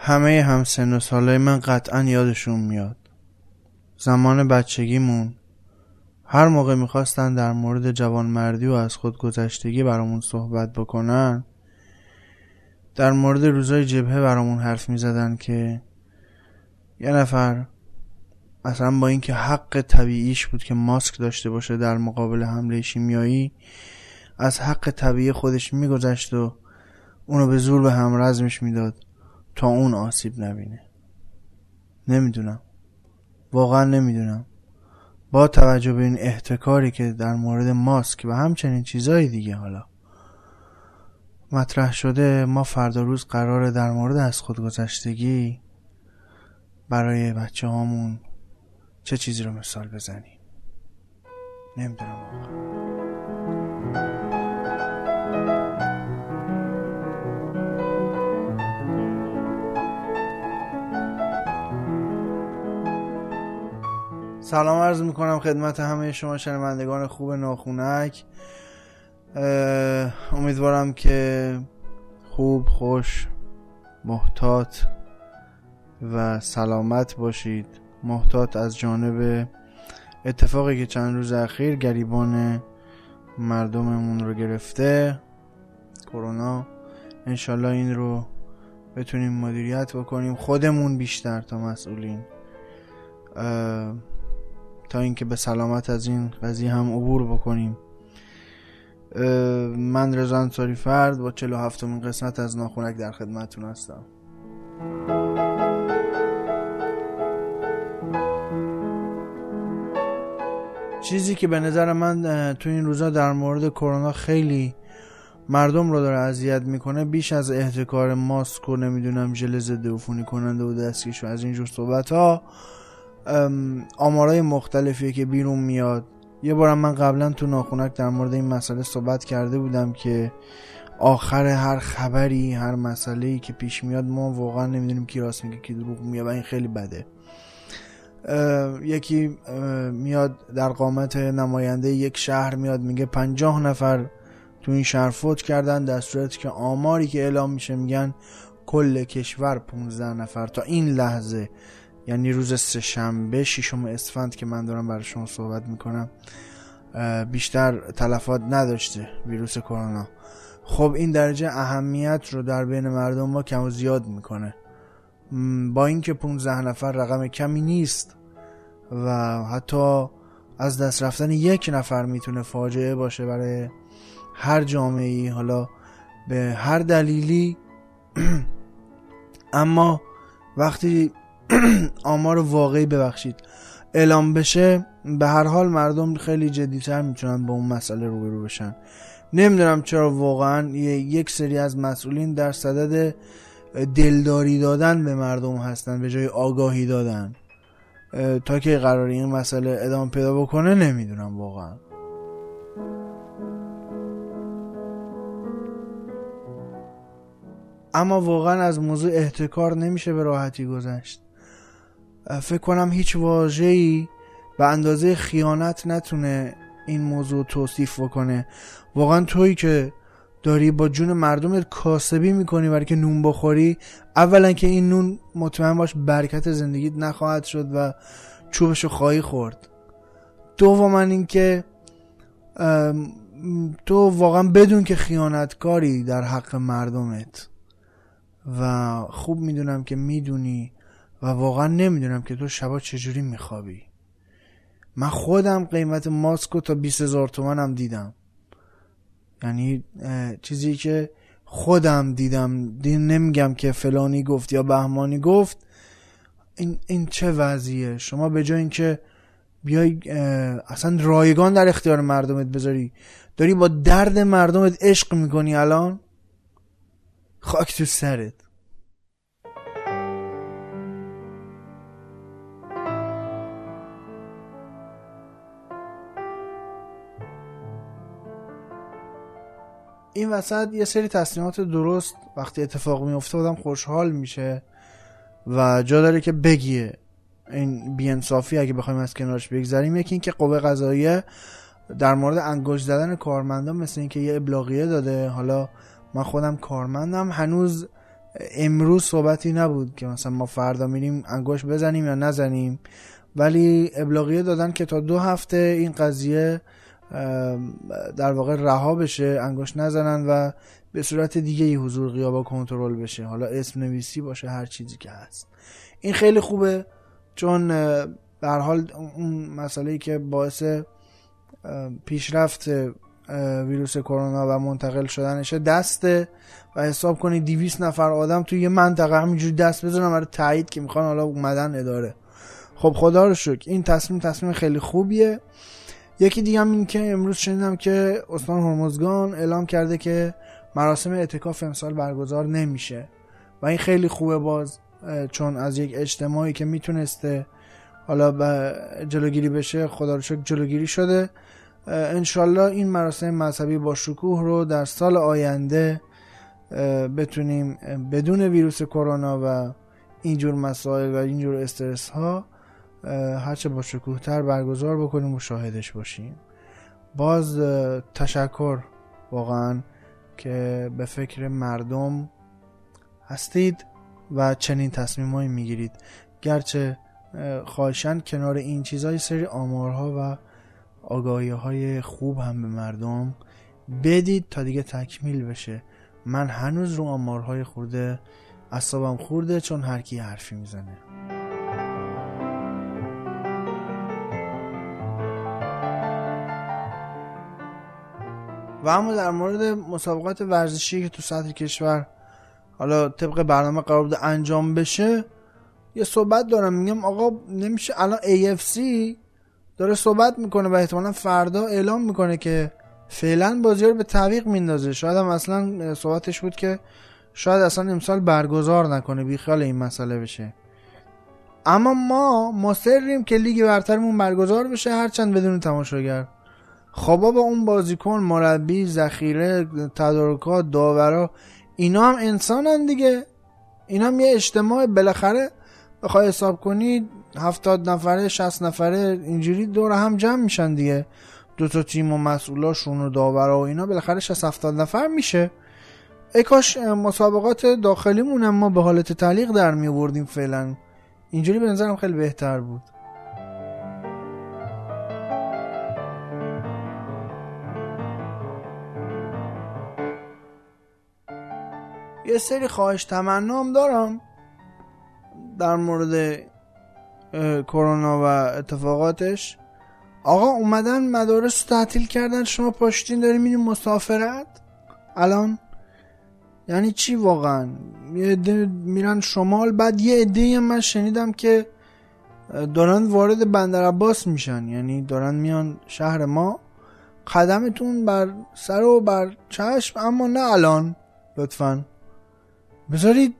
همه هم سن و سالای من قطعا یادشون میاد. زمان بچگیمون. هر موقع می‌خواستن در مورد جوانمردی و از خود گذشتگی برامون صحبت بکنن در مورد روزای جبهه برامون حرف می‌زدن که یه نفر اصلا با اینکه حق طبیعیش بود که ماسک داشته باشه در مقابل حمله شیمیایی از حق طبیعی خودش میگذشت و اونو به زور به همرزمش می‌داد. تا اون آسیب نبینه. نمی‌دونم. واقعا نمی‌دونم. با توجه به این احتکاری که در مورد ماسک و همچنین چیزهای دیگه حالا مطرح شده ما فردا روز قراره در مورد از خودگذشتگی برای بچه هامون چه چیزی رو مثال بزنیم؟ نمی‌دونم. واقعا سلام عرض می‌کنم خدمت همه شما شنوندگان خوب ناخونک. امیدوارم که خوب خوش محتاط و سلامت باشید. محتاط از جانب اتفاقی که چند روز اخیر گریبان مردممون رو گرفته کرونا. انشالله این رو بتونیم مدیریت بکنیم. خودمون بیشتر تا مسئولین. تا اینکه به سلامت از این قضیه هم عبور بکنیم. من رضا انصاری فرد با 47 همین قسمت از ناخونک در خدمتتون هستم. چیزی که به نظر من تو این روزا در مورد کرونا خیلی مردم رو داره اذیت می‌کنه بیش از احتکار ماسک و نمی‌دونم ژل ضد عفونی کننده و دستکش و از اینجور صحبت ها آمارای مختلفی که بیرون میاد. یه بارم من قبلا تو ناخونک در مورد این مسئله صحبت کرده بودم که آخر هر خبری هر مسئله ای که پیش میاد ما واقعا نمی‌دونیم کی راست میگه کی دروغ میگه و این خیلی بده. یکی میاد در قامت نماینده یک شهر میاد میگه پنجاه نفر تو این شهر فوت کردن در صورتی که آماری که اعلام میشه میگن کل کشور 15 نفر تا این لحظه یعنی روز سهشنبه ششم اسفند که من دارم برای شما صحبت می‌کنم بیشتر تلفات نداشته ویروس کرونا. خب این درجه اهمیت رو در بین مردم ما کم و زیاد می‌کنه. با اینکه 15 نفر رقم کمی نیست و حتی از دست رفتن یک نفر می‌تونه فاجعه باشه برای هر جامعه ای حالا به هر دلیلی. اما وقتی آمار واقعی ببخشید. اعلام بشه به هر حال مردم خیلی جدیتر می‌تونن با اون مسئله روبرو بشن. نمی‌دونم چرا واقعا یک سری از مسئولین در صدد دلداری دادن به مردم هستن به جای آگاهی دادن. تا که قرار این مسئله ادامه پیدا بکنه نمی‌دونم واقعا. اما واقعا از موضوع احتکار نمیشه به راحتی گذشت. فکر کنم هیچ واژه‌ای به اندازه خیانت نتونه این موضوع توصیف بکنه. واقعا تویی که داری با جون مردمت کاسبی می‌کنی برای که نون بخوری اولا که این نون مطمئن باش برکت زندگیت نخواهد شد و چوبشو خواهی خورد. دوما اینکه تو واقعا بدون که خیانتکاری در حق مردمت و خوب می‌دونم که می‌دونی و واقعا نمی‌دونم که تو شبا چجوری میخوابی. من خودم قیمت ماسکو تا 20 هزار تومن هم دیدم. یعنی چیزی که خودم دیدم دین نمیگم که فلانی گفت یا بهمانی گفت. این, این چه وضعیه؟ شما به جای اینکه بیای اصلا رایگان در اختیار مردمت بذاری. داری با درد مردمت عشق می‌کنی الان؟ خاک تو سرت. این وسط یه سری تصمیمات درست وقتی اتفاق میفته آدم خوشحال میشه و جا داره که بگیه. این بیانصافی اگه بخوایم از کنارش بگذاریم یکی این که قوه قضاییه در مورد انگشت زدن کارمندان مثل اینکه یه ابلاغیه داده. حالا من خودم کارمندم. هنوز امروز صحبتی نبود که مثلا ما فردا میریم انگوش بزنیم یا نزنیم. ولی ابلاغیه دادن که تا دو هفته این قضیه در واقع رها بشه انگوش نزنن و به صورت دیگه ای حضور غیابا کنترل بشه. حالا اسم نویسی باشه هر چیزی که هست. این خیلی خوبه چون به حال اون مسئله که باعث پیشرفت ویروس کرونا و منتقل شدنشه دسته و حساب کنید 200 نفر آدم توی یه منطقه همینجوری دست بزنن برای تایید که می‌خوان حالا اومدن اداره. خب خدا رو شکر این تصمیم تصمیم خیلی خوبیه. یکی دیگه هم این که امروز شنیدم که استان هرمزگان اعلام کرده که مراسم اعتکاف امسال برگزار نمیشه. و این خیلی خوبه باز چون از یک اجتماعی که می‌تونسته حالا جلوگیری بشه خدا رو شکر جلوگیری شده. انشالله این مراسم مذهبی با شکوه رو در سال آینده بتونیم بدون ویروس کرونا و اینجور مسائل و اینجور استرس ها هرچه با شکوه تر برگزار بکنیم و شاهدش باشیم. باز تشکر واقعا که به فکر مردم هستید و چنین تصمیمایی می‌گیرید. گرچه خواهشن کنار این چیزهای سری آمارها و آگاهی های خوب هم به مردم بدید تا دیگه تکمیل بشه. من هنوز رو آمارهای خورده اصابم خورده چون هر کی حرفی می‌زنه. و اما در مورد مسابقات ورزشی که تو سطح کشور حالا طبق برنامه قرار بوده انجام بشه یه صحبت دارم. میگم آقا نمیشه الان AFC داره صحبت می‌کنه و احتمالا فردا اعلام می‌کنه که فعلا بازی رو به تعویق میندازه. شاید هم اصلا صحبتش بود که شاید اصلا امسال برگزار نکنه بیخیال این مسئله بشه. اما ما مصریم که لیگ برترمون برگزار بشه هرچند بدون تماشاگر. خب با اون بازیکن مربی ذخیره تدارکات داورا اینا هم انسانن دیگه. اینا هم یه اجتماع بالاخره. بخوای حساب کنید هفتاد نفره شست نفره اینجوری دور هم جمع میشن دیگه. دو تا تیم و مسئولاشون و داورا و اینا بالاخره 60 70 نفر میشه. ای کاش مسابقات داخلیمون ما به حالت تعلیق در می آوردیم فعلا. اینجوری به نظرم خیلی بهتر بود. یه سری خواهش تمنام دارم در مورد کرونا و اتفاقاتش. آقا اومدن مدارس تعطیل کردن شما پاشتین داری میرین مسافرت؟ الان؟ یعنی چی واقعا؟ یه عده میرن شمال بعد یه عده من شنیدم که دارن وارد بندر عباس میشن. یعنی دارن میان شهر ما. قدمتون بر سر و بر چشم اما نه الان لطفا. بذارید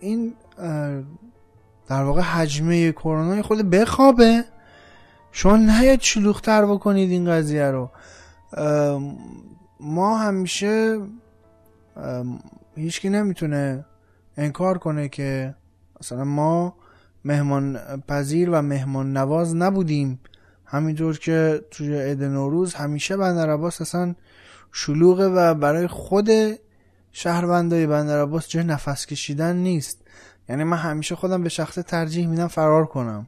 این در واقع حجمه کرونا خود بخوابه. شما نیاید شلوختر بکنید این قضیه رو. ما همیشه هیچکی نمی‌تونه انکار کنه که مثلا ما مهمان پذیر و مهمان نواز نبودیم. همینطور که توی عید نوروز همیشه بندر عباس اصلا شلوغه و برای خود شهروندای بندر عباس جای نفس کشیدن نیست. یعنی من همیشه خودم به شخص ترجیح میدم فرار کنم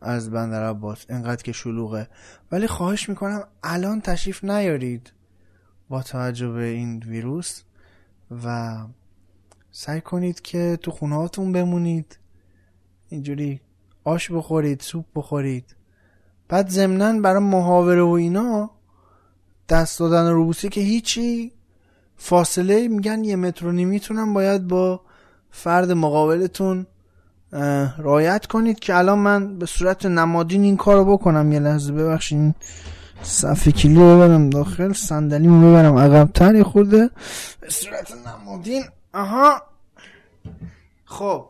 از بندر عباس انقدر که شلوغه. ولی خواهش می‌کنم الان تشریف نیارید با توجه به این ویروس و سعی کنید که تو خونهاتون بمونید. اینجوری آش بخورید سوپ بخورید. بعد ضمنا برای محاوره و اینا دست دادن روبوسی که هیچی فاصله میگن یه متر و نیمیتونم باید با فرد مقابلتون رایت کنید که الان من به صورت نمادین این کارو بکنم. یه لحظه ببخشید صفحه کلیو ببرم داخل صندلیمو ببرم عقبتر. خورده به صورت نمادین. آها. خب.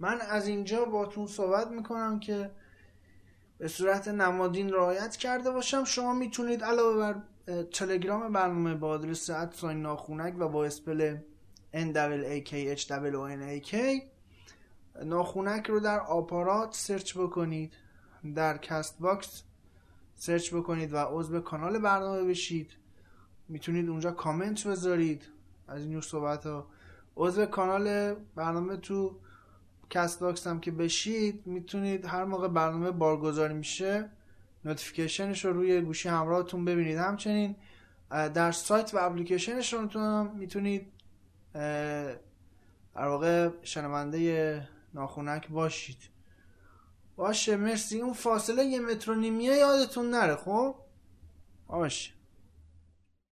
من از اینجا باتون صحبت می‌کنم که به صورت نمادین رعایت کرده باشم. شما می‌تونید علاوه بر تلگرام برنامه با آدرس ادساین ناخونک و با اسپل N A K H O N A K ناخونک رو در آپارات سرچ بکنید. در کست باکس search بکنید و عضو کانال برنامه بشید. می‌تونید اونجا کامنت بذارید. از این صحبت ها عضو کانال برنامه تو کست باکس هم که بشید می‌تونید هر موقع برنامه بارگذاری میشه notification ش رو روی گوشی همراهتون ببینید. همچنین در سایت و اپلیکیشنش رو می‌تونید در واقع شنونده ناخونک باشید. باشه مرسی. اون فاصله یه متر و نیمیه یادتون نره خب؟ باشه.